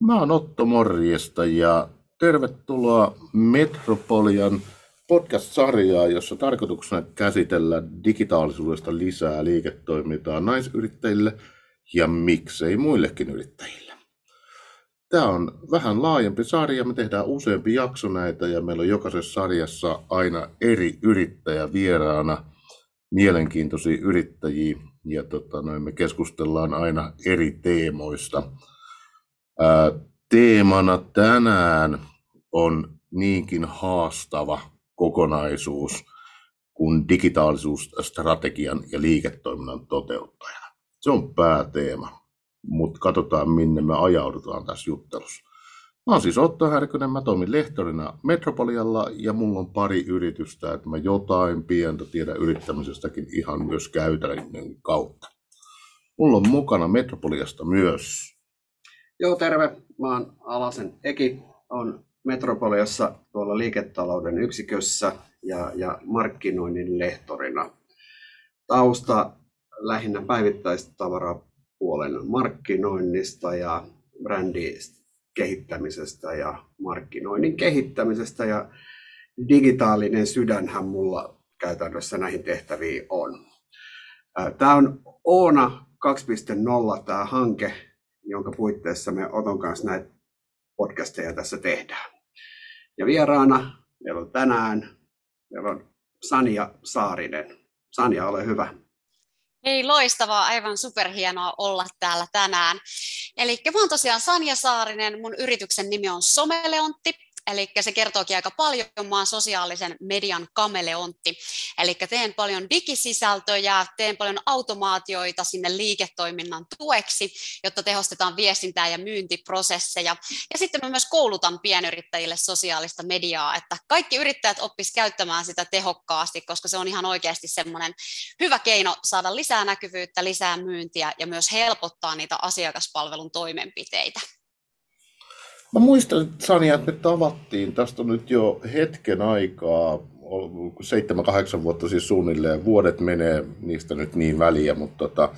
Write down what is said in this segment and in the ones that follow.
Mä oon Otto Morjesta ja tervetuloa Metropolian podcast-sarjaa, jossa tarkoituksena käsitellä digitaalisuudesta lisää liiketoimintaa naisyrittäjille ja miksei muillekin yrittäjille. Tämä on vähän laajempi sarja, me tehdään useampi jakso näitä ja meillä on jokaisessa sarjassa aina eri yrittäjä vieraana, mielenkiintoisia yrittäjiä ja tota, noin, me keskustellaan aina eri teemoista. Teemana tänään on niinkin haastava kokonaisuus kuin digitaalisuusstrategian ja liiketoiminnan toteuttajana. Se on pääteema, mutta katsotaan minne me ajaudutaan tässä juttelussa. Mä oon siis Otto Härkönen, mä toimin lehtorina Metropolialla ja mulla on pari yritystä, että mä jotain pientä tiedän yrittämisestäkin ihan myös käytännön kautta. Mulla on mukana Metropoliasta myös. Joo, terve. Mä oon Alasen Eki. On Metropoliassa tuolla liiketalouden yksikössä ja, ja markkinoinnin lehtorina. Tausta lähinnä päivittäistavarapuolen markkinoinnista ja brändistä kehittämisestä ja markkinoinnin kehittämisestä ja digitaalinen sydänhän mulla käytännössä näihin tehtäviin on. Tämä on Oona 2.0 tämä hanke, jonka puitteissa me Oton kanssa näitä podcasteja tässä tehdään. Ja vieraana meillä on tänään, meillä on Sanja Saarinen. Sanja, ole hyvä. Hei, loistavaa, aivan superhienoa olla täällä tänään. Eli mä oon tosiaan Sanja Saarinen, mun yrityksen nimi on Someleontti, Eli se kertookin aika paljon, mä oon sosiaalisen median kameleontti. Eli teen paljon digisisältöjä, teen paljon automaatioita sinne liiketoiminnan tueksi, jotta tehostetaan viestintää ja myyntiprosesseja. Ja sitten mä myös koulutan pienyrittäjille sosiaalista mediaa, että kaikki yrittäjät oppis käyttämään sitä tehokkaasti, koska se on ihan oikeasti semmoinen hyvä keino saada lisää näkyvyyttä, lisää myyntiä ja myös helpottaa niitä asiakaspalvelun toimenpiteitä. Mä muistan, Sani, että me tavattiin, tästä on nyt jo hetken aikaa, seitsemän, kahdeksan vuotta siis suunnilleen, vuodet menee niistä nyt niin väliä, mutta tota,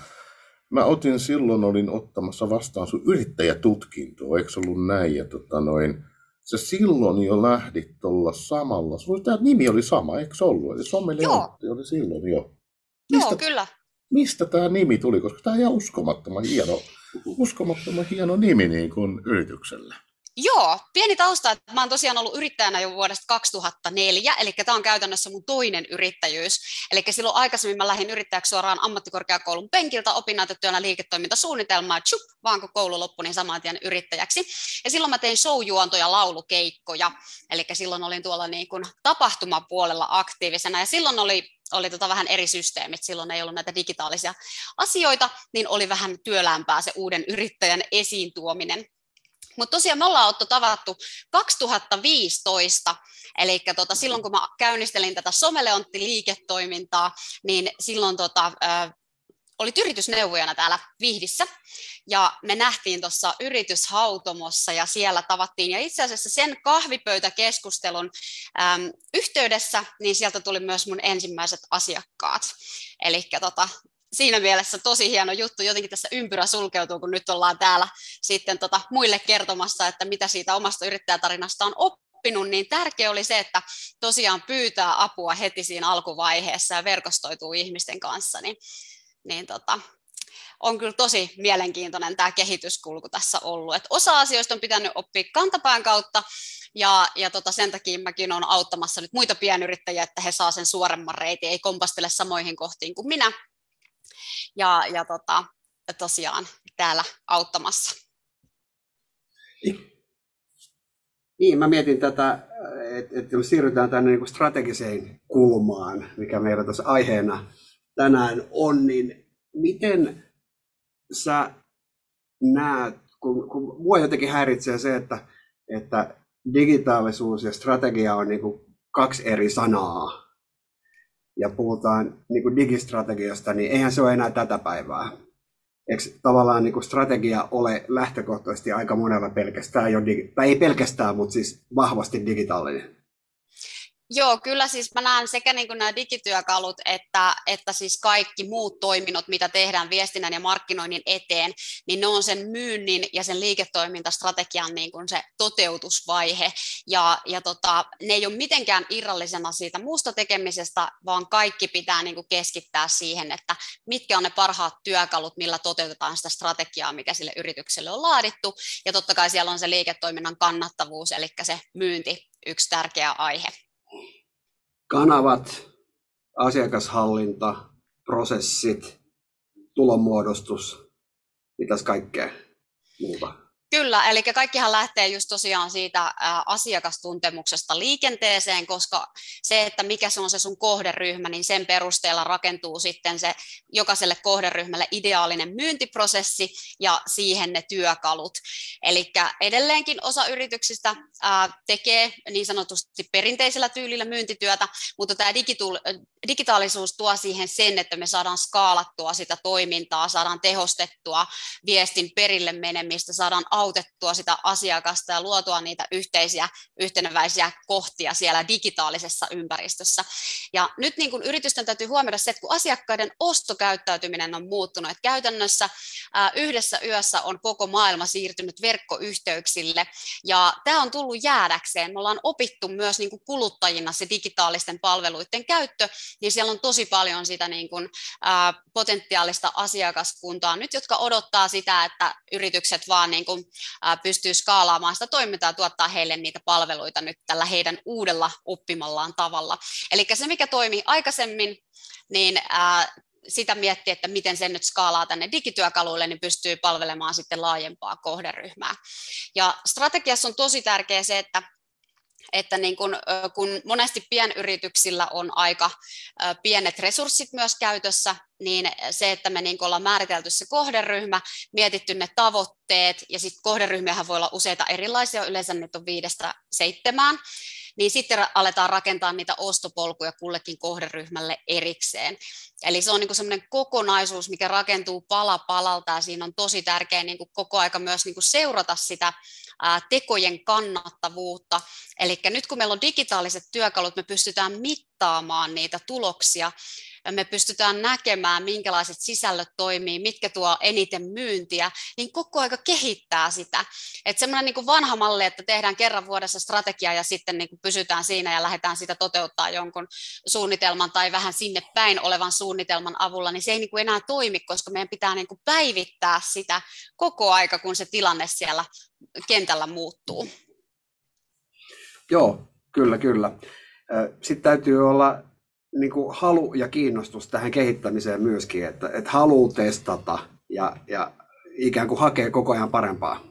mä otin silloin, olin ottamassa vastaan sun yrittäjätutkintoa, eikö ollut näin, ja tota noin, se silloin jo lähdit tuolla samalla, sun tämä nimi oli sama, eikö se ollut, eli Sommeliantti oli silloin jo. Mistä, Joo, kyllä. Mistä tämä nimi tuli, koska tämä on ihan uskomattoman hieno, uskomattoman hieno nimi niin kuin yritykselle. Joo, pieni tausta, että mä oon tosiaan ollut yrittäjänä jo vuodesta 2004, eli tämä on käytännössä mun toinen yrittäjyys. Eli silloin aikaisemmin mä lähdin yrittäjäksi suoraan ammattikorkeakoulun penkiltä, opin näytettyönä liiketoimintasuunnitelmaa, tjup, vaan kun koulu loppui, niin saman tien yrittäjäksi. Ja silloin mä tein showjuontoja, laulukeikkoja, eli silloin olin tuolla niin kuin tapahtumapuolella aktiivisena, ja silloin oli oli tota vähän eri systeemit, silloin ei ollut näitä digitaalisia asioita, niin oli vähän työlämpää se uuden yrittäjän esiin tuominen. Mutta tosiaan me ollaan Otto tavattu 2015, eli tota, silloin kun mä käynnistelin tätä someleontti-liiketoimintaa, niin silloin tota, äh, olit yritysneuvojana täällä Vihdissä, ja me nähtiin tuossa yrityshautomossa, ja siellä tavattiin, ja itse asiassa sen kahvipöytäkeskustelun äm, yhteydessä, niin sieltä tuli myös mun ensimmäiset asiakkaat. Eli tota, siinä mielessä tosi hieno juttu. Jotenkin tässä ympyrä sulkeutuu, kun nyt ollaan täällä sitten tota muille kertomassa, että mitä siitä omasta yrittäjätarinasta on oppinut, niin tärkeä oli se, että tosiaan pyytää apua heti siinä alkuvaiheessa ja verkostoituu ihmisten kanssa, niin, niin tota, on kyllä tosi mielenkiintoinen tämä kehityskulku tässä ollut. Et osa asioista on pitänyt oppia kantapään kautta, ja, ja tota, sen takia mäkin olen auttamassa nyt muita pienyrittäjiä, että he saa sen suoremman reitin, ei kompastele samoihin kohtiin kuin minä, ja, ja tota, tosiaan täällä auttamassa. Niin, mä mietin tätä, että, että me siirrytään tänne niin strategiseen kulmaan, mikä meillä tuossa aiheena tänään on, niin miten sä näet, kun, kun mua jotenkin häiritsee se, että, että digitaalisuus ja strategia on niin kaksi eri sanaa, ja puhutaan niin kuin digistrategiasta, niin eihän se ole enää tätä päivää. Eikö tavallaan niin kuin strategia ole lähtökohtaisesti aika monella pelkästään jo, digi- tai ei pelkästään, mutta siis vahvasti digitaalinen? Joo, kyllä siis mä näen sekä niin kuin nämä digityökalut että, että siis kaikki muut toiminnot, mitä tehdään viestinnän ja markkinoinnin eteen, niin ne on sen myynnin ja sen liiketoimintastrategian niin kuin se toteutusvaihe. Ja, ja tota, ne ei ole mitenkään irrallisena siitä muusta tekemisestä, vaan kaikki pitää niin kuin keskittää siihen, että mitkä on ne parhaat työkalut, millä toteutetaan sitä strategiaa, mikä sille yritykselle on laadittu. Ja totta kai siellä on se liiketoiminnan kannattavuus, eli se myynti, yksi tärkeä aihe kanavat, asiakashallinta, prosessit, tulonmuodostus, mitäs kaikkea muuta? Kyllä, eli kaikkihan lähtee just tosiaan siitä asiakastuntemuksesta liikenteeseen, koska se, että mikä se on se sun kohderyhmä, niin sen perusteella rakentuu sitten se jokaiselle kohderyhmälle ideaalinen myyntiprosessi ja siihen ne työkalut. Eli edelleenkin osa yrityksistä tekee niin sanotusti perinteisellä tyylillä myyntityötä, mutta tämä digitaalisuus tuo siihen sen, että me saadaan skaalattua sitä toimintaa, saadaan tehostettua viestin perille menemistä, saadaan autettua sitä asiakasta ja luotua niitä yhteisiä yhteneväisiä kohtia siellä digitaalisessa ympäristössä. Ja nyt niin kuin yritysten täytyy huomioida se, että kun asiakkaiden ostokäyttäytyminen on muuttunut, että käytännössä yhdessä yössä on koko maailma siirtynyt verkkoyhteyksille ja tämä on tullut jäädäkseen. Me ollaan opittu myös niin kuin kuluttajina se digitaalisten palveluiden käyttö, niin siellä on tosi paljon sitä niin kuin, potentiaalista asiakaskuntaa nyt, jotka odottaa sitä, että yritykset vaan niin kuin pystyy skaalaamaan sitä toimintaa ja tuottaa heille niitä palveluita nyt tällä heidän uudella oppimallaan tavalla. Eli se, mikä toimi aikaisemmin, niin sitä miettiä, että miten sen nyt skaalaa tänne digityökaluille, niin pystyy palvelemaan sitten laajempaa kohderyhmää. Ja strategiassa on tosi tärkeää se, että että niin kun, kun monesti pienyrityksillä on aika pienet resurssit myös käytössä, niin se, että me niin ollaan määritelty se kohderyhmä, mietitty ne tavoitteet, ja sitten kohderyhmiähän voi olla useita erilaisia, yleensä niitä on viidestä seitsemään, niin sitten aletaan rakentaa niitä ostopolkuja kullekin kohderyhmälle erikseen. Eli se on niin semmoinen kokonaisuus, mikä rakentuu pala palalta ja siinä on tosi tärkeää niin kuin koko aika myös niin kuin seurata sitä tekojen kannattavuutta. Eli nyt kun meillä on digitaaliset työkalut, me pystytään mittaamaan niitä tuloksia me pystytään näkemään, minkälaiset sisällöt toimii, mitkä tuo eniten myyntiä, niin koko aika kehittää sitä. Että semmoinen niin vanha malli, että tehdään kerran vuodessa strategia ja sitten niin kuin pysytään siinä ja lähdetään sitä toteuttaa jonkun suunnitelman tai vähän sinne päin olevan suunnitelman avulla, niin se ei niin kuin enää toimi, koska meidän pitää niin kuin päivittää sitä koko aika, kun se tilanne siellä kentällä muuttuu. Joo, kyllä, kyllä. Sitten täytyy olla niin kuin halu ja kiinnostus tähän kehittämiseen myöskin, että, että haluaa testata ja, ja ikään kuin hakee koko ajan parempaa.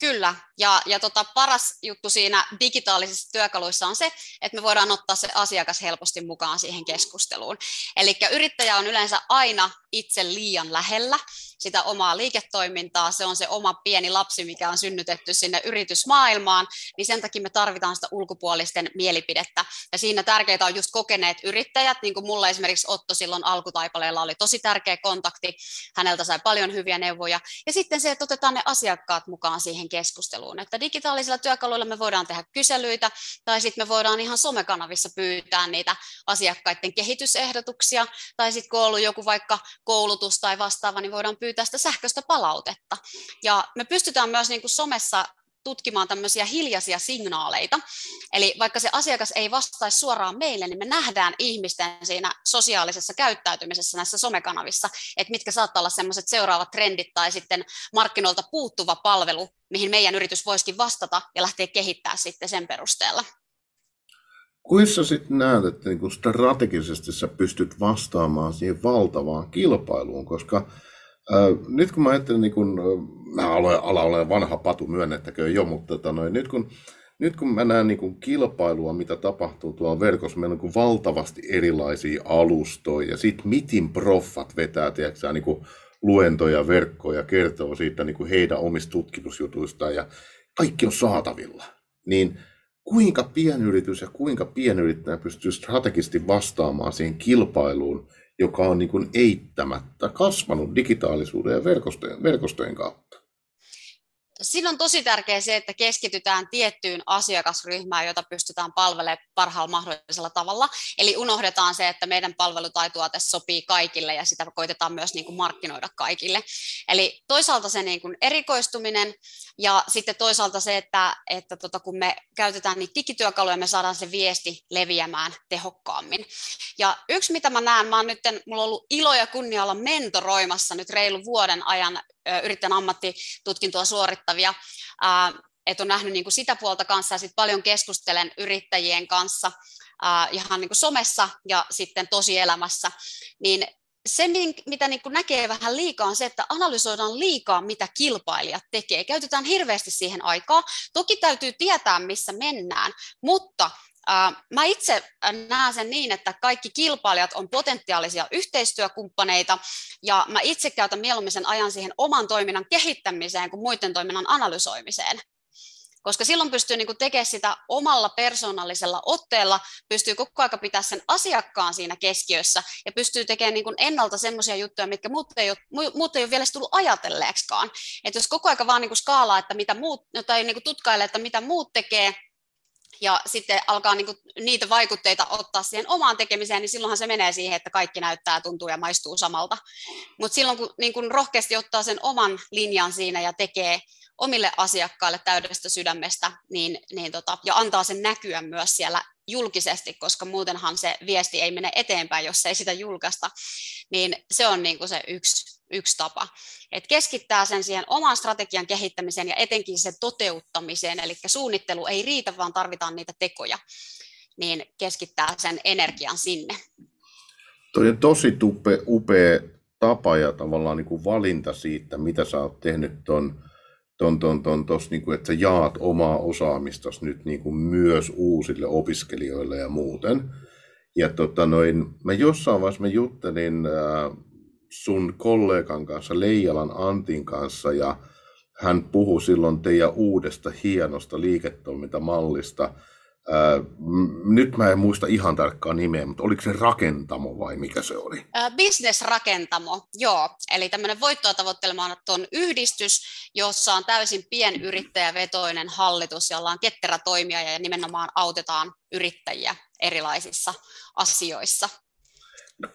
Kyllä, ja, ja tota, paras juttu siinä digitaalisissa työkaluissa on se, että me voidaan ottaa se asiakas helposti mukaan siihen keskusteluun. Eli yrittäjä on yleensä aina itse liian lähellä sitä omaa liiketoimintaa, se on se oma pieni lapsi, mikä on synnytetty sinne yritysmaailmaan, niin sen takia me tarvitaan sitä ulkopuolisten mielipidettä. Ja siinä tärkeää on just kokeneet yrittäjät, niin kuin mulla esimerkiksi Otto silloin alkutaipaleella oli tosi tärkeä kontakti, häneltä sai paljon hyviä neuvoja. Ja sitten se, että otetaan ne asiakkaat mukaan siihen keskusteluun, että digitaalisilla työkaluilla me voidaan tehdä kyselyitä, tai sitten me voidaan ihan somekanavissa pyytää niitä asiakkaiden kehitysehdotuksia, tai sitten kun on ollut joku vaikka koulutus tai vastaava, niin voidaan pyytää sitä sähköistä palautetta. Ja me pystytään myös niin kuin somessa tutkimaan tämmöisiä hiljaisia signaaleita. Eli vaikka se asiakas ei vastaisi suoraan meille, niin me nähdään ihmisten siinä sosiaalisessa käyttäytymisessä näissä somekanavissa, että mitkä saattaa olla semmoiset seuraavat trendit tai sitten markkinoilta puuttuva palvelu, mihin meidän yritys voisikin vastata ja lähteä kehittämään sitten sen perusteella. Kuinka sitten näet, että niin strategisesti sä pystyt vastaamaan siihen valtavaan kilpailuun, koska nyt kun mä ajattelen, niin kun, mä olen, ala olen vanha patu, myönnettäköön jo, mutta tota, noin, nyt, kun, nyt kun mä näen niin kun kilpailua, mitä tapahtuu tuolla verkossa, meillä on niin valtavasti erilaisia alustoja, ja sitten mitin proffat vetää, tiedätkö, niin kun luentoja, verkkoja, kertoo siitä niin heidän omista tutkimusjutuistaan, ja kaikki on saatavilla. Niin kuinka pienyritys ja kuinka pienyrittäjä pystyy strategisesti vastaamaan siihen kilpailuun, joka on niin kuin eittämättä kasvanut digitaalisuuden ja verkostojen, verkostojen kautta? Siinä on tosi tärkeää se, että keskitytään tiettyyn asiakasryhmään, jota pystytään palvelemaan parhaalla mahdollisella tavalla. Eli unohdetaan se, että meidän palvelutaituote sopii kaikille ja sitä koitetaan myös niin kuin markkinoida kaikille. Eli toisaalta se niin kuin erikoistuminen ja sitten toisaalta se, että, että tota, kun me käytetään niitä digityökaluja, me saadaan se viesti leviämään tehokkaammin. Ja yksi, mitä mä näen, mä oon nyt, mulla on ollut ilo ja kunnia olla mentoroimassa nyt reilu vuoden ajan yrittäjän ammattitutkintoa suorittavia, että on nähnyt niin kuin sitä puolta kanssa ja sitten paljon keskustelen yrittäjien kanssa ihan niin kuin somessa ja sitten tosielämässä, niin se, mitä niin kuin näkee vähän liikaa, on se, että analysoidaan liikaa, mitä kilpailijat tekee. Käytetään hirveästi siihen aikaa. Toki täytyy tietää, missä mennään, mutta Mä itse näen sen niin, että kaikki kilpailijat on potentiaalisia yhteistyökumppaneita, ja mä itse käytän mieluummin sen ajan siihen oman toiminnan kehittämiseen kuin muiden toiminnan analysoimiseen. Koska silloin pystyy niin tekemään sitä omalla persoonallisella otteella, pystyy koko ajan pitää sen asiakkaan siinä keskiössä ja pystyy tekemään niin ennalta semmoisia juttuja, mitkä muut ei, ole, muut ei ole vielä tullut ajatelleeksikaan. Että jos koko ajan vaan niin skaalaa, että mitä muut, tai niin tutkailee, että mitä muut tekee, ja sitten alkaa niinku niitä vaikutteita ottaa siihen omaan tekemiseen, niin silloinhan se menee siihen, että kaikki näyttää, tuntuu ja maistuu samalta. Mutta silloin kun niinku rohkeasti ottaa sen oman linjan siinä ja tekee omille asiakkaille täydestä sydämestä niin, niin tota, ja antaa sen näkyä myös siellä julkisesti, koska muutenhan se viesti ei mene eteenpäin, jos ei sitä julkaista, niin se on niin kuin se yksi, yksi tapa. Et keskittää sen siihen oman strategian kehittämiseen ja etenkin sen toteuttamiseen, eli suunnittelu ei riitä, vaan tarvitaan niitä tekoja, niin keskittää sen energian sinne. Toi on tosi tupe, upea tapa ja tavallaan niin kuin valinta siitä, mitä sä oot tehnyt tuon ton, ton, ton, tos, niin kuin, että sä jaat omaa osaamistasi nyt niin kuin myös uusille opiskelijoille ja muuten. Ja tota noin, mä jossain vaiheessa mä juttelin äh, sun kollegan kanssa, Leijalan Antin kanssa, ja hän puhui silloin teidän uudesta hienosta liiketoimintamallista, Äh, nyt mä en muista ihan tarkkaan nimeä, mutta oliko se rakentamo vai mikä se oli? Äh, business-rakentamo, joo. Eli tämmöinen voittoa tavoittelematon yhdistys, jossa on täysin pienyrittäjävetoinen hallitus, jolla on ketterä toimija ja nimenomaan autetaan yrittäjiä erilaisissa asioissa. No,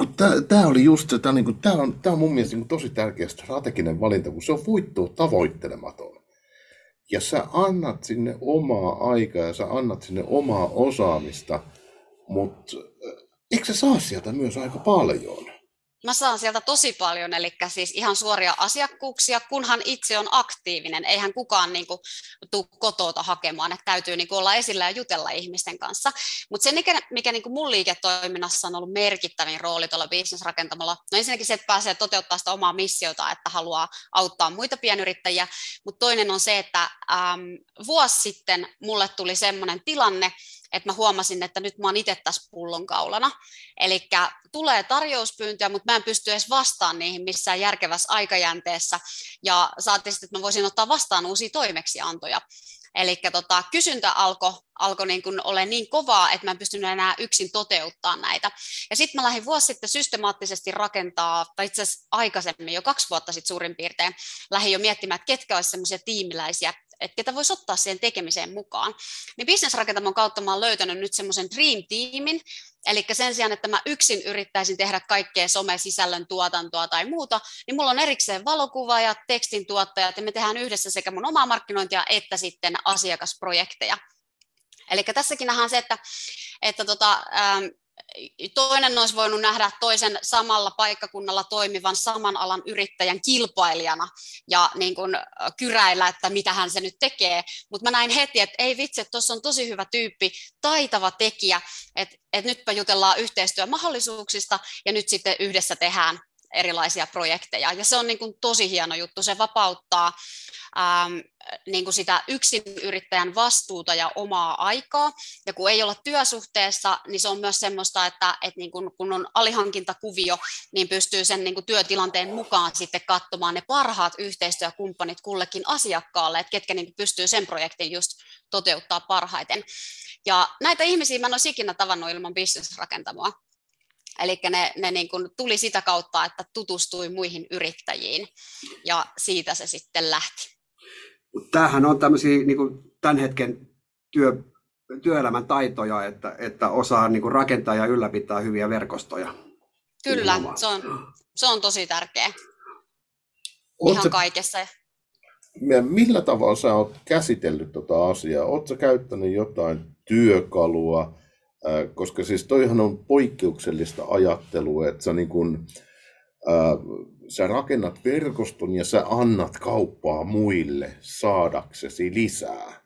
tämä oli just tämä on, niin on, on mun mielestä niin tosi tärkeä strateginen valinta, kun se on voittoa tavoittelematon ja sä annat sinne omaa aikaa ja sä annat sinne omaa osaamista, mutta eikö sä saa sieltä myös aika paljon? Mä saan sieltä tosi paljon, eli siis ihan suoria asiakkuuksia, kunhan itse on aktiivinen. Eihän kukaan niin kuin, tuu kotota hakemaan, että täytyy niin kuin, olla esillä ja jutella ihmisten kanssa. Mutta se, mikä, mikä niin kuin mun liiketoiminnassa on ollut merkittävin rooli tuolla bisnesrakentamalla, no ensinnäkin se, että pääsee toteuttaa sitä omaa missiota, että haluaa auttaa muita pienyrittäjiä, mutta toinen on se, että äm, vuosi sitten mulle tuli semmoinen tilanne, että mä huomasin, että nyt mä oon itse tässä pullonkaulana. Eli tulee tarjouspyyntöjä, mutta mä en pysty edes vastaan niihin missään järkevässä aikajänteessä. Ja saatiin sitten, että mä voisin ottaa vastaan uusia toimeksiantoja. Eli tota, kysyntä alkoi alko niin kuin ole niin kovaa, että mä en pystynyt enää yksin toteuttaa näitä. Ja sitten mä lähdin vuosi sitten systemaattisesti rakentaa, tai itse asiassa aikaisemmin, jo kaksi vuotta sitten suurin piirtein, lähdin jo miettimään, että ketkä olisivat sellaisia tiimiläisiä, että ketä voisi ottaa siihen tekemiseen mukaan. Niin bisnesrakentamon kautta mä olen löytänyt nyt semmoisen dream-tiimin, eli sen sijaan, että mä yksin yrittäisin tehdä kaikkea some-sisällön tuotantoa tai muuta, niin mulla on erikseen valokuvaajat, tekstin tuottajat, ja me tehdään yhdessä sekä mun omaa markkinointia että sitten asiakasprojekteja. Eli tässäkin nähdään se, että, että tota, ähm, toinen olisi voinut nähdä toisen samalla paikkakunnalla toimivan saman alan yrittäjän kilpailijana ja niin kuin kyräillä, että mitä hän se nyt tekee. Mutta mä näin heti, että ei vitsi, tuossa on tosi hyvä tyyppi, taitava tekijä, että, että nytpä jutellaan yhteistyömahdollisuuksista ja nyt sitten yhdessä tehdään erilaisia projekteja. Ja se on niin kuin tosi hieno juttu, se vapauttaa ähm, niin kuin sitä yrittäjän vastuuta ja omaa aikaa. Ja kun ei olla työsuhteessa, niin se on myös semmoista, että, että niin kuin, kun on alihankintakuvio, niin pystyy sen niin kuin työtilanteen mukaan sitten katsomaan ne parhaat yhteistyökumppanit kullekin asiakkaalle, että ketkä niin kuin pystyy sen projektin just toteuttaa parhaiten. Ja näitä ihmisiä mä en olisi ikinä tavannut ilman bisnesrakentamoa. Eli ne, ne niin kuin tuli sitä kautta, että tutustui muihin yrittäjiin ja siitä se sitten lähti. tämähän on tämmöisiä niin kuin tämän hetken työ, työelämän taitoja, että, että osaa niin kuin rakentaa ja ylläpitää hyviä verkostoja. Kyllä, se on, se on tosi tärkeä. Oot Ihan kaikessa. Millä tavalla sä oot käsitellyt tota asiaa? Oletko käyttänyt jotain työkalua? Koska siis toihan on poikkeuksellista ajattelua, että sä, niin kun, äh, sä rakennat verkoston ja sä annat kauppaa muille saadaksesi lisää.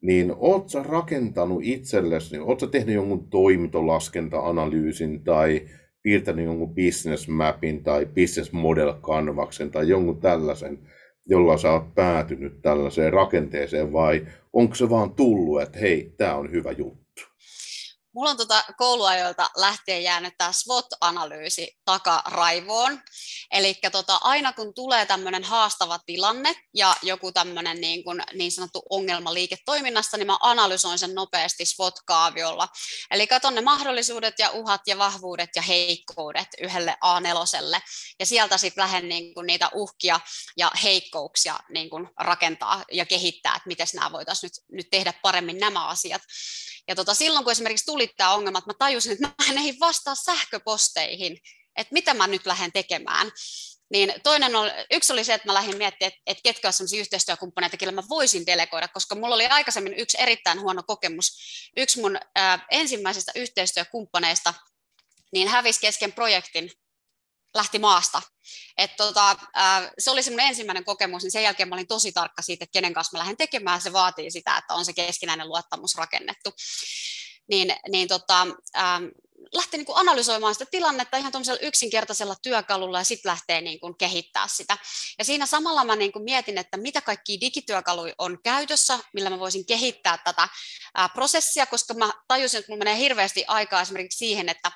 Niin oot sä rakentanut itsellesi, niin oot sä tehnyt jonkun toimintolaskenta-analyysin tai piirtänyt jonkun business mapin tai business model kanvaksen tai jonkun tällaisen, jolla sä oot päätynyt tällaiseen rakenteeseen vai onko se vaan tullut, että hei, tämä on hyvä juttu? Mulla on tuota kouluajoilta lähtien jäänyt tämä SWOT-analyysi takaraivoon. Eli tota, aina kun tulee tämmöinen haastava tilanne ja joku tämmöinen niin, kuin, niin sanottu ongelma liiketoiminnasta, niin mä analysoin sen nopeasti SWOT-kaaviolla. Eli katson ne mahdollisuudet ja uhat ja vahvuudet ja heikkoudet yhdelle A4. Ja sieltä sitten lähden niin kuin niitä uhkia ja heikkouksia niin kuin rakentaa ja kehittää, että miten nämä voitaisiin nyt, nyt tehdä paremmin nämä asiat. Ja tota, silloin kun esimerkiksi tuli tämä ongelma, että mä tajusin, että mä en vastaa sähköposteihin, että mitä mä nyt lähden tekemään, niin toinen oli, yksi oli se, että mä lähdin miettimään, että, että ketkä ovat sellaisia yhteistyökumppaneita, kelle mä voisin delegoida, koska mulla oli aikaisemmin yksi erittäin huono kokemus. Yksi mun ää, ensimmäisistä yhteistyökumppaneista niin hävisi kesken projektin lähti maasta. Et tota, äh, se oli semmoinen ensimmäinen kokemus, niin sen jälkeen mä olin tosi tarkka siitä, että kenen kanssa mä lähden tekemään. Se vaatii sitä, että on se keskinäinen luottamus rakennettu. Niin, niin tota, ähm, lähtee niin kuin analysoimaan sitä tilannetta ihan yksinkertaisella työkalulla ja sitten lähtee niin kuin kehittää sitä. Ja siinä samalla mä niin kuin mietin, että mitä kaikki digityökaluja on käytössä, millä mä voisin kehittää tätä prosessia, koska mä tajusin, että mulla menee hirveästi aikaa esimerkiksi siihen, että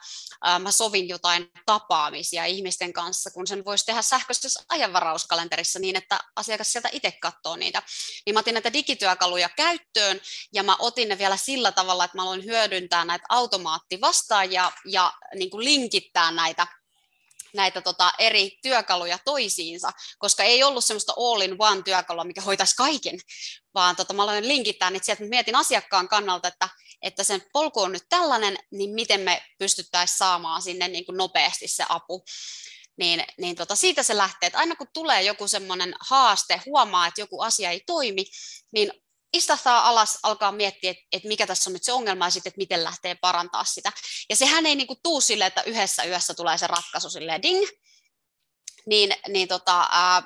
mä sovin jotain tapaamisia ihmisten kanssa, kun sen voisi tehdä sähköisessä ajanvarauskalenterissa niin, että asiakas sieltä itse katsoo niitä. Niin mä otin näitä digityökaluja käyttöön ja mä otin ne vielä sillä tavalla, että mä aloin hyödyntää näitä automaattivastaajia ja, ja niin kuin linkittää näitä näitä tota, eri työkaluja toisiinsa, koska ei ollut semmoista all-in-one työkalua, mikä hoitaisi kaiken, vaan tota, mä aloin linkittää niitä sieltä, mietin asiakkaan kannalta, että, että sen polku on nyt tällainen, niin miten me pystyttäisiin saamaan sinne niin kuin nopeasti se apu. Niin, niin tota, siitä se lähtee, että aina kun tulee joku semmoinen haaste, huomaa, että joku asia ei toimi, niin istahtaa alas, alkaa miettiä, että, että mikä tässä on nyt se ongelma ja sitten, että miten lähtee parantaa sitä. Ja sehän ei niin kuin tuu silleen, että yhdessä yössä tulee se ratkaisu silleen ding, niin, niin tota, ää,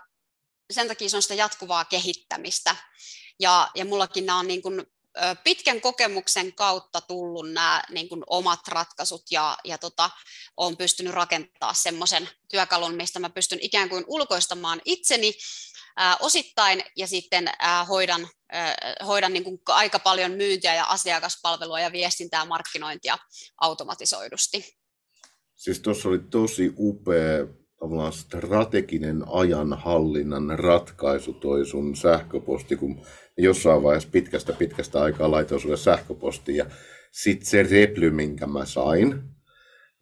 sen takia se on sitä jatkuvaa kehittämistä. Ja, ja mullakin nämä on niin kuin, pitkän kokemuksen kautta tullut nämä niin kuin omat ratkaisut ja, ja tota, olen pystynyt rakentamaan semmoisen työkalun, mistä mä pystyn ikään kuin ulkoistamaan itseni ää, osittain ja sitten ää, hoidan, ää, hoidan niin kuin aika paljon myyntiä ja asiakaspalvelua ja viestintää markkinointia automatisoidusti. Siis tuossa oli tosi upea tavallaan strateginen ajanhallinnan ratkaisu toi sun sähköposti, kun jossain vaiheessa pitkästä pitkästä aikaa laitoin sulle sähköpostia. Ja sitten se reply, minkä mä sain,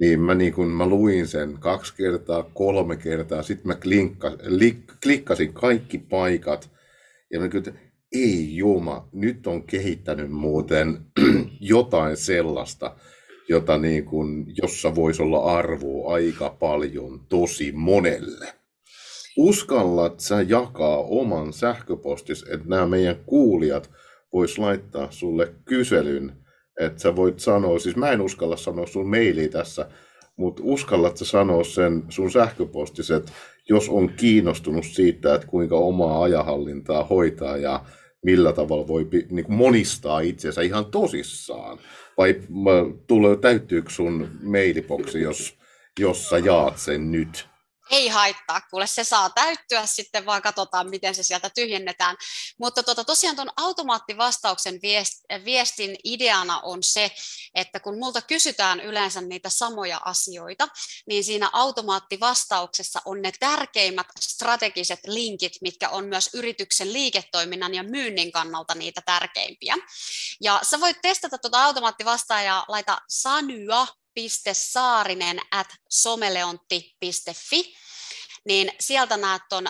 niin mä, niin kun, mä luin sen kaksi kertaa, kolme kertaa, sitten mä klinkka, li, klikkasin kaikki paikat. Ja mä kyllä, ei juma, nyt on kehittänyt muuten jotain sellaista, jota niin kun, jossa voisi olla arvoa aika paljon tosi monelle. Uskallat sä jakaa oman sähköpostis, että nämä meidän kuulijat vois laittaa sulle kyselyn, että sä voit sanoa, siis mä en uskalla sanoa sun maili tässä, mutta uskallatko sanoa sen sun sähköpostis, että jos on kiinnostunut siitä, että kuinka omaa ajahallintaa hoitaa ja millä tavalla voi niin kuin monistaa itsensä ihan tosissaan, vai tulee, täyttyykö sun mailiboksi, jos, jos sä jaat sen nyt? Ei haittaa, kuule se saa täyttyä sitten, vaan katsotaan, miten se sieltä tyhjennetään. Mutta tota, tosiaan tuon automaattivastauksen viestin ideana on se, että kun multa kysytään yleensä niitä samoja asioita, niin siinä automaattivastauksessa on ne tärkeimmät strategiset linkit, mitkä on myös yrityksen liiketoiminnan ja myynnin kannalta niitä tärkeimpiä. Ja sä voit testata tuota automaattivastaajaa, laita Sanya saarinen at someleontti.fi, niin sieltä näet tuon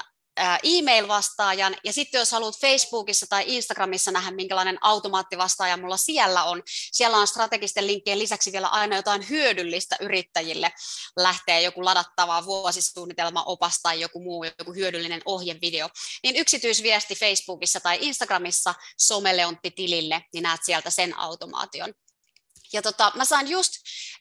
e-mail-vastaajan, ja sitten jos haluat Facebookissa tai Instagramissa nähdä, minkälainen automaattivastaaja mulla siellä on, siellä on strategisten linkkien lisäksi vielä aina jotain hyödyllistä yrittäjille, lähtee joku ladattava vuosisuunnitelma, opas tai joku muu, joku hyödyllinen ohjevideo, niin yksityisviesti Facebookissa tai Instagramissa someleontti-tilille, niin näet sieltä sen automaation. Ja tota, mä sain just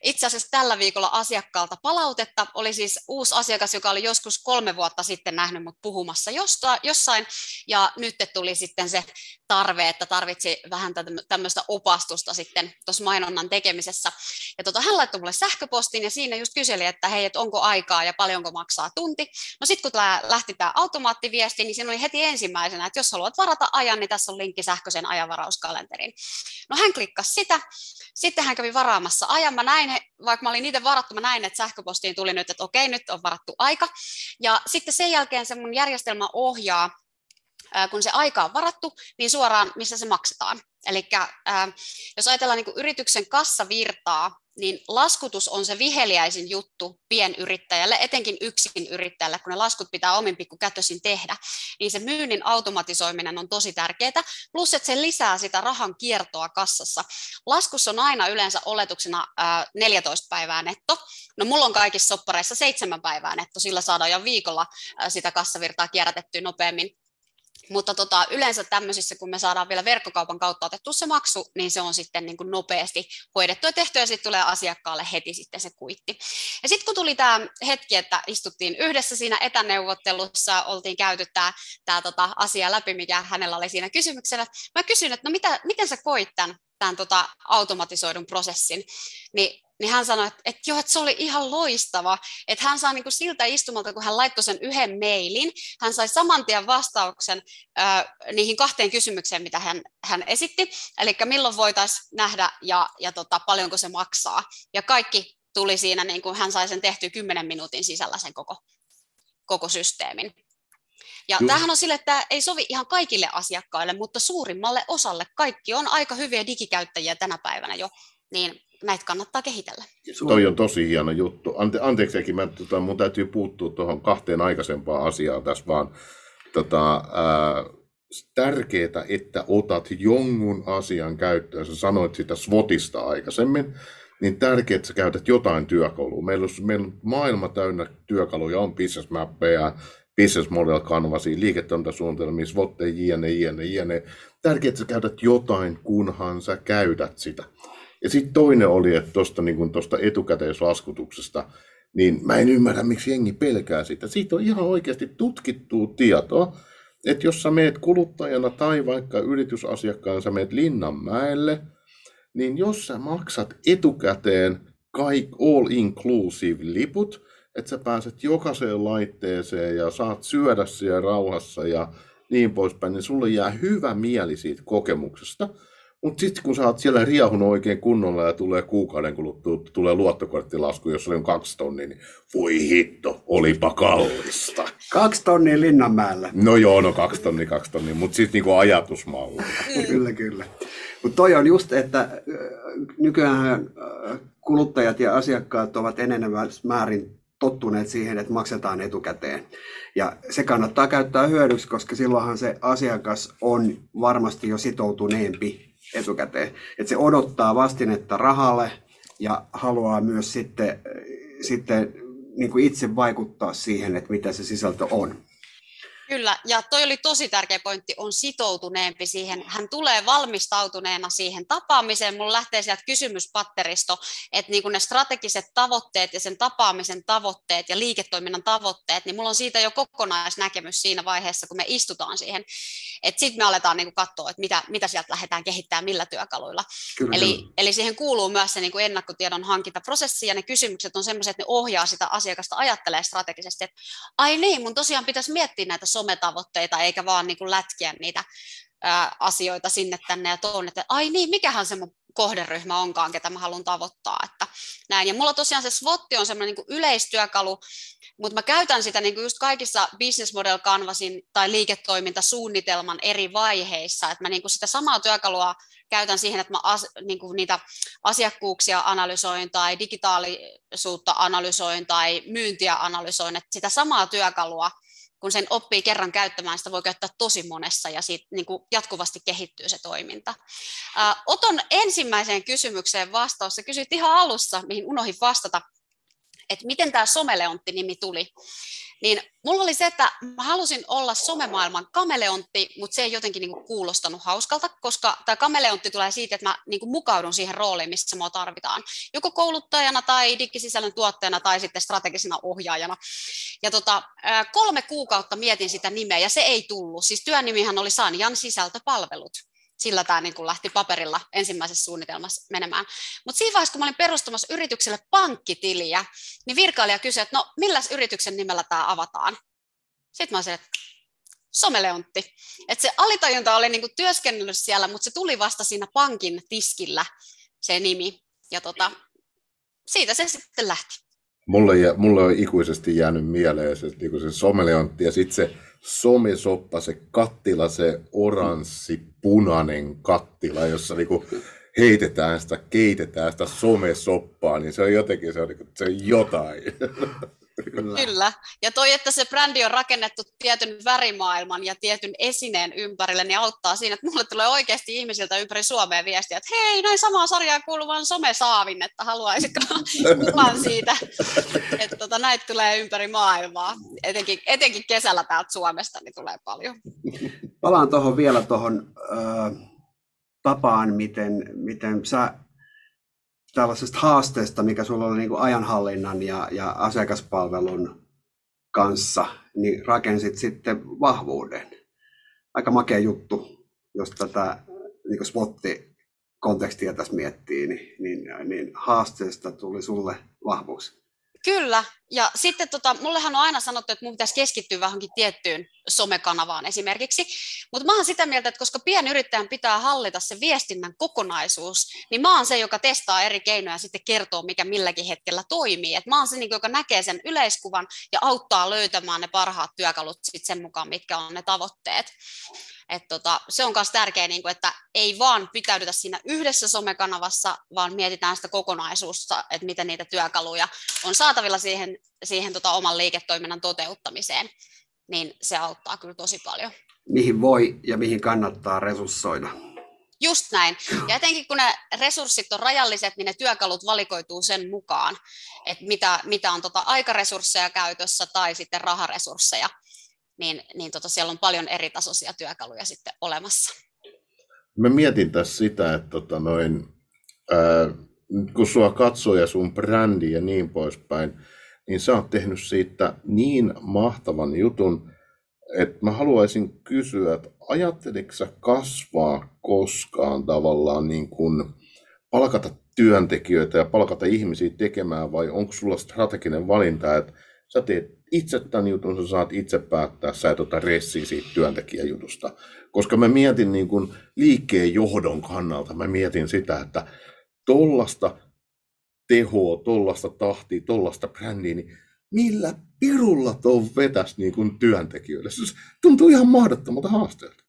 itse asiassa tällä viikolla asiakkaalta palautetta. Oli siis uusi asiakas, joka oli joskus kolme vuotta sitten nähnyt mut puhumassa josta, jossain. Ja nyt tuli sitten se tarve, että tarvitsi vähän tämmöistä opastusta sitten tuossa mainonnan tekemisessä. Ja tota, hän laittoi mulle sähköpostin ja siinä just kyseli, että hei, että onko aikaa ja paljonko maksaa tunti. No sitten kun lähti tämä automaattiviesti, niin siinä oli heti ensimmäisenä, että jos haluat varata ajan, niin tässä on linkki sähköisen ajanvarauskalenteriin. No hän klikkasi sitä. Sitten hän kävi varaamassa ajan. Mä näin, vaikka mä olin niitä varattu, mä näin, että sähköpostiin tuli nyt, että okei, nyt on varattu aika. Ja sitten sen jälkeen se mun järjestelmä ohjaa kun se aika on varattu, niin suoraan missä se maksetaan. Eli jos ajatellaan niin yrityksen kassavirtaa, niin laskutus on se viheliäisin juttu pienyrittäjälle, etenkin yksin yrittäjälle, kun ne laskut pitää omin pikkukätösin tehdä, niin se myynnin automatisoiminen on tosi tärkeää, plus että se lisää sitä rahan kiertoa kassassa. Laskussa on aina yleensä oletuksena 14 päivää netto, no mulla on kaikissa soppareissa 7 päivää netto, sillä saadaan jo viikolla sitä kassavirtaa kierrätettyä nopeammin, mutta tota, yleensä tämmöisissä, kun me saadaan vielä verkkokaupan kautta otettu se maksu, niin se on sitten niin kuin nopeasti hoidettu ja tehty, ja sitten tulee asiakkaalle heti sitten se kuitti. Ja sitten kun tuli tämä hetki, että istuttiin yhdessä siinä etäneuvottelussa, oltiin käyty tämä, tota asia läpi, mikä hänellä oli siinä kysymyksellä, mä kysyin, että no mitä, miten sä koit tämän, tämän tota automatisoidun prosessin, niin niin hän sanoi, että, että joo, että se oli ihan loistava, että hän saa niin kuin siltä istumalta, kun hän laittoi sen yhden mailin, hän sai saman tien vastauksen äh, niihin kahteen kysymykseen, mitä hän, hän esitti, eli milloin voitaisiin nähdä ja, ja tota, paljonko se maksaa, ja kaikki tuli siinä, niin kuin hän sai sen tehtyä 10 minuutin sisällä sen koko, koko systeemin. Ja Just. tämähän on sille, että ei sovi ihan kaikille asiakkaille, mutta suurimmalle osalle kaikki on aika hyviä digikäyttäjiä tänä päivänä jo, niin näitä kannattaa kehitellä. Toi on tosi hieno juttu. Ante, anteeksi, mä, tota, mun täytyy puuttua tuohon kahteen aikaisempaan asiaan tässä vaan. Tota, ää, tärkeää, että otat jonkun asian käyttöön. Sä sanoit sitä SWOTista aikaisemmin, niin tärkeää, että sä käytät jotain työkalua. Meillä on, meillä on maailma täynnä työkaluja, on business mappeja, business model canvasia, liiketoimintasuunnitelmia, SWOT, jne, jne, jne. Tärkeää, että sä käytät jotain, kunhan sä käytät sitä. Ja sitten toinen oli, että tuosta niin etukäteislaskutuksesta, niin mä en ymmärrä, miksi jengi pelkää sitä. Siitä on ihan oikeasti tutkittua tietoa, että jos sä meet kuluttajana tai vaikka yritysasiakkaana, sä meet Linnanmäelle, niin jos sä maksat etukäteen kaikki all-inclusive liput, että sä pääset jokaiseen laitteeseen ja saat syödä siellä rauhassa ja niin poispäin, niin sulle jää hyvä mieli siitä kokemuksesta. Mutta sitten kun sä oot siellä riahun oikein kunnolla ja tulee kuukauden kuluttua, tulee luottokorttilasku, jos oli kaksi tonnia, niin voi hitto, olipa kallista. Kaksi tonnia Linnanmäellä. No joo, no kaksi tonnia, kaksi tonnia, mutta sitten niinku ajatusmalli. kyllä, kyllä. Mutta toi on just, että nykyään kuluttajat ja asiakkaat ovat enemmän määrin tottuneet siihen, että maksetaan etukäteen. Ja se kannattaa käyttää hyödyksi, koska silloinhan se asiakas on varmasti jo sitoutuneempi etukäteen. Että se odottaa vastinetta rahalle ja haluaa myös sitten, sitten niin kuin itse vaikuttaa siihen, että mitä se sisältö on. Kyllä, ja toi oli tosi tärkeä pointti, on sitoutuneempi siihen. Hän tulee valmistautuneena siihen tapaamiseen. Mulla lähtee sieltä kysymyspatteristo, että niin ne strategiset tavoitteet ja sen tapaamisen tavoitteet ja liiketoiminnan tavoitteet, niin mulla on siitä jo kokonaisnäkemys siinä vaiheessa, kun me istutaan siihen. Sitten me aletaan niin katsoa, että mitä, mitä sieltä lähdetään kehittämään, millä työkaluilla. Kyllä, eli, kyllä. eli siihen kuuluu myös se niin ennakkotiedon hankintaprosessi, ja ne kysymykset on sellaiset, että ne ohjaa sitä asiakasta ajattelee strategisesti, että ai niin, mun tosiaan pitäisi miettiä näitä sometavoitteita, eikä vaan niin kuin lätkiä niitä ää, asioita sinne tänne ja tuonne, että ai niin, mikähän se mun kohderyhmä onkaan, ketä mä haluan tavoittaa. Että näin. Ja mulla tosiaan se SWOT on semmoinen niin yleistyökalu, mutta mä käytän sitä niin kuin just kaikissa business model canvasin tai liiketoimintasuunnitelman eri vaiheissa, että mä niin kuin sitä samaa työkalua käytän siihen, että mä as, niin kuin niitä asiakkuuksia analysoin tai digitaalisuutta analysoin tai myyntiä analysoin, että sitä samaa työkalua kun sen oppii kerran käyttämään, sitä voi käyttää tosi monessa ja siitä niin kuin jatkuvasti kehittyy se toiminta. Ää, oton ensimmäiseen kysymykseen vastaus. Sä kysyit ihan alussa, mihin unohdin vastata, että miten tämä someleontti-nimi tuli niin mulla oli se, että mä halusin olla somemaailman kameleontti, mutta se ei jotenkin niinku kuulostanut hauskalta, koska tämä kameleontti tulee siitä, että mä niinku mukaudun siihen rooliin, missä mua tarvitaan. Joko kouluttajana tai digisisällön tuottajana tai sitten strategisena ohjaajana. Ja tota, kolme kuukautta mietin sitä nimeä ja se ei tullut. Siis työnimihän oli Sanjan sisältöpalvelut sillä tämä niin kuin lähti paperilla ensimmäisessä suunnitelmassa menemään. Mutta siinä vaiheessa, kun mä olin perustamassa yritykselle pankkitiliä, niin virkailija kysyi, että no milläs yrityksen nimellä tämä avataan? Sitten mä olisin, että someleontti. Että se alitajunta oli niin kuin työskennellyt siellä, mutta se tuli vasta siinä pankin tiskillä se nimi. Ja tota, siitä se sitten lähti. Mulle, mulle on ikuisesti jäänyt mieleen se, niin se someleontti ja sitten se somesoppa, se kattila, se oranssi, punainen kattila, jossa niinku heitetään sitä, keitetään sitä somesoppaa, niin se on jotenkin se on, niinku, se on jotain. Kyllä. Kyllä. Ja toi, että se brändi on rakennettu tietyn värimaailman ja tietyn esineen ympärille, niin auttaa siinä, että mulle tulee oikeasti ihmisiltä ympäri Suomea viestiä, että hei, noin samaa sarjaa kuuluvan somesaavin, että haluaisitko kuvan siitä. Että tota, näitä tulee ympäri maailmaa. Etenkin, etenkin kesällä täältä Suomesta niin tulee paljon. Palaan tuohon vielä tuohon äh, tapaan, miten, miten sä tällaisesta haasteesta, mikä sulla oli niin kuin ajanhallinnan ja, ja asiakaspalvelun kanssa, niin rakensit sitten vahvuuden. Aika makea juttu, jos tätä niin spotti kontekstia tässä miettii, niin, niin, niin haasteesta tuli sulle vahvuus. Kyllä, ja sitten tota, mullehan on aina sanottu, että mun pitäisi keskittyä vähänkin tiettyyn somekanavaan esimerkiksi, mutta mä oon sitä mieltä, että koska pienyrittäjän pitää hallita se viestinnän kokonaisuus, niin mä oon se, joka testaa eri keinoja ja sitten kertoo, mikä milläkin hetkellä toimii. Et mä oon se, niin joka näkee sen yleiskuvan ja auttaa löytämään ne parhaat työkalut sit sen mukaan, mitkä on ne tavoitteet. Et tota, se on myös tärkeää, niin että ei vaan pitäydytä siinä yhdessä somekanavassa, vaan mietitään sitä kokonaisuutta, että miten niitä työkaluja on saatavilla siihen, siihen tota oman liiketoiminnan toteuttamiseen, niin se auttaa kyllä tosi paljon. Mihin voi ja mihin kannattaa resurssoida. Just näin. Ja etenkin kun ne resurssit on rajalliset, niin ne työkalut valikoituu sen mukaan, että mitä, mitä on tota aikaresursseja käytössä tai sitten raharesursseja niin, niin tota, siellä on paljon eri tasoisia työkaluja sitten olemassa. Mä mietin tässä sitä, että tota noin, ää, kun sua katsoo ja sun brändi ja niin poispäin, niin sä oot tehnyt siitä niin mahtavan jutun, että mä haluaisin kysyä, että ajatteliko sä kasvaa koskaan tavallaan niin kuin palkata työntekijöitä ja palkata ihmisiä tekemään vai onko sulla strateginen valinta, että sä teet itse tämän jutun, sä saat itse päättää, sä et ota ressiä siitä työntekijäjutusta. Koska mä mietin niin kuin liikkeen johdon kannalta, mä mietin sitä, että tollasta tehoa, tollasta tahtia, tollasta brändiä, niin millä pirulla tuon vetäisi niin työntekijöille? Se tuntuu ihan mahdottomalta haasteelta.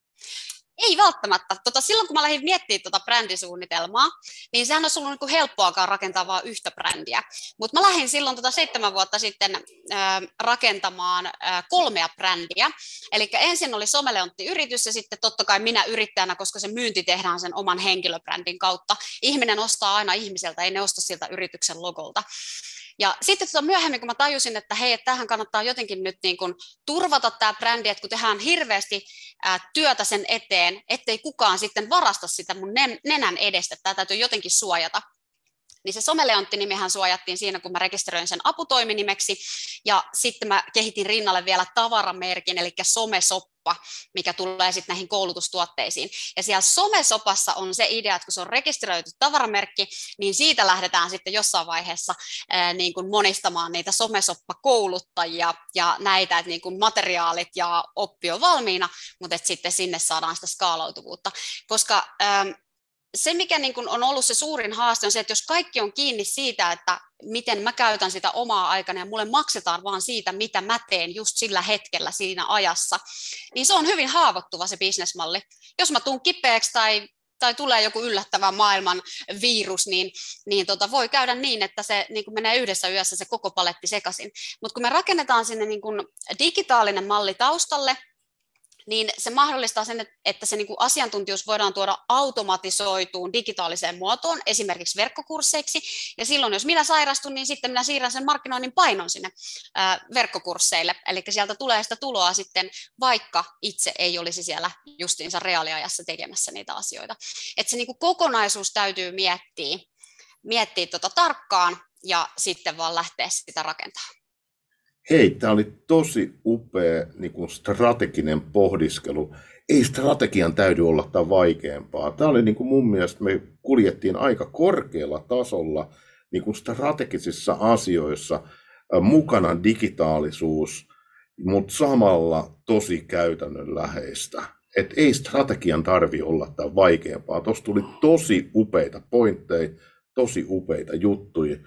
Ei välttämättä. Tota, silloin kun mä lähdin miettimään tota brändisuunnitelmaa, niin sehän olisi ollut niin helppoakaan rakentaa vain yhtä brändiä. Mutta mä lähdin silloin tota seitsemän vuotta sitten äh, rakentamaan äh, kolmea brändiä. Eli ensin oli Someleontti-yritys ja sitten totta kai minä yrittäjänä, koska se myynti tehdään sen oman henkilöbrändin kautta. Ihminen ostaa aina ihmiseltä, ei ne osta siltä yrityksen logolta. Ja sitten tota myöhemmin, kun mä tajusin, että hei, että tähän kannattaa jotenkin nyt niin kuin turvata tämä brändi, että kun tehdään hirveästi ää, työtä sen eteen, ettei kukaan sitten varasta sitä mun nenän edestä, tämä täytyy jotenkin suojata, niin se someleontti-nimihän suojattiin siinä, kun mä rekisteröin sen aputoiminimeksi, ja sitten mä kehitin rinnalle vielä tavaramerkin, eli somesoppa, mikä tulee sitten näihin koulutustuotteisiin. Ja siellä somesopassa on se idea, että kun se on rekisteröity tavaramerkki, niin siitä lähdetään sitten jossain vaiheessa ää, niin kuin monistamaan niitä somesoppakouluttajia ja näitä, että niin kuin materiaalit ja oppi on valmiina, mutta sitten sinne saadaan sitä skaalautuvuutta. Koska ää, se, mikä niin kuin on ollut se suurin haaste, on se, että jos kaikki on kiinni siitä, että miten mä käytän sitä omaa aikana ja mulle maksetaan vaan siitä, mitä mä teen just sillä hetkellä siinä ajassa, niin se on hyvin haavoittuva se bisnesmalli. Jos mä tuun kipeäksi tai tai tulee joku yllättävä maailman virus, niin, niin tota, voi käydä niin, että se niin kuin menee yhdessä yössä se koko paletti sekaisin. Mutta kun me rakennetaan sinne niin kuin digitaalinen malli taustalle, niin se mahdollistaa sen, että se niin asiantuntijuus voidaan tuoda automatisoituun digitaaliseen muotoon, esimerkiksi verkkokursseiksi, ja silloin jos minä sairastun, niin sitten minä siirrän sen markkinoinnin painon sinne ää, verkkokursseille, eli sieltä tulee sitä tuloa sitten, vaikka itse ei olisi siellä justiinsa reaaliajassa tekemässä niitä asioita. Että se niin kokonaisuus täytyy miettiä, miettiä tota tarkkaan, ja sitten vaan lähteä sitä rakentamaan. Hei, tämä oli tosi upea niin kuin strateginen pohdiskelu. Ei strategian täydy olla tämä vaikeampaa. Tämä oli niin kuin mun mielestä, me kuljettiin aika korkealla tasolla niin kuin strategisissa asioissa mukana digitaalisuus, mutta samalla tosi käytännönläheistä. Et ei strategian tarvi olla tämä vaikeampaa. Tuossa tuli tosi upeita pointteja, tosi upeita juttuja.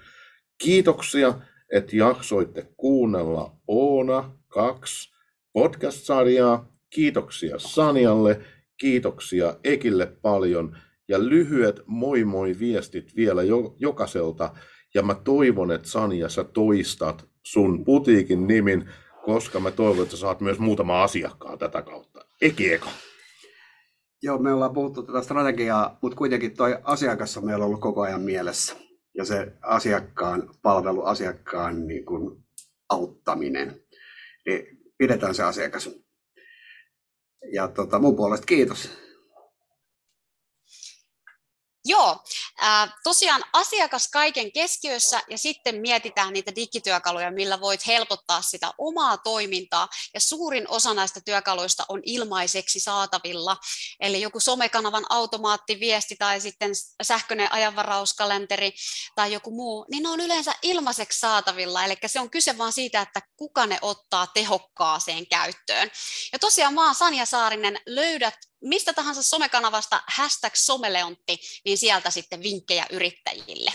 Kiitoksia että jaksoitte kuunnella Oona 2 podcast-sarjaa. Kiitoksia Sanjalle, kiitoksia Ekille paljon ja lyhyet moi moi viestit vielä jo, jokaiselta. Ja mä toivon, että Sanja sä toistat sun putiikin nimin, koska mä toivon, että sä saat myös muutama asiakkaan tätä kautta. Eki Eka. Joo, me ollaan puhuttu tätä strategiaa, mutta kuitenkin toi asiakas on meillä ollut koko ajan mielessä ja se asiakkaan palvelu, asiakkaan niin kuin auttaminen, niin pidetään se asiakas. Ja tota, mun puolesta kiitos. Joo, äh, tosiaan asiakas kaiken keskiössä ja sitten mietitään niitä digityökaluja, millä voit helpottaa sitä omaa toimintaa ja suurin osa näistä työkaluista on ilmaiseksi saatavilla. Eli joku somekanavan automaattiviesti tai sitten sähköinen ajanvarauskalenteri tai joku muu, niin ne on yleensä ilmaiseksi saatavilla. Eli se on kyse vain siitä, että kuka ne ottaa tehokkaaseen käyttöön. Ja tosiaan mä oon Sanja Saarinen, löydät mistä tahansa somekanavasta hashtag someleontti, niin sieltä sitten vinkkejä yrittäjille.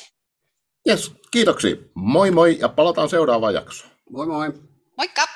Yes, kiitoksia. Moi moi ja palataan seuraavaan jaksoon. Moi moi. Moikka!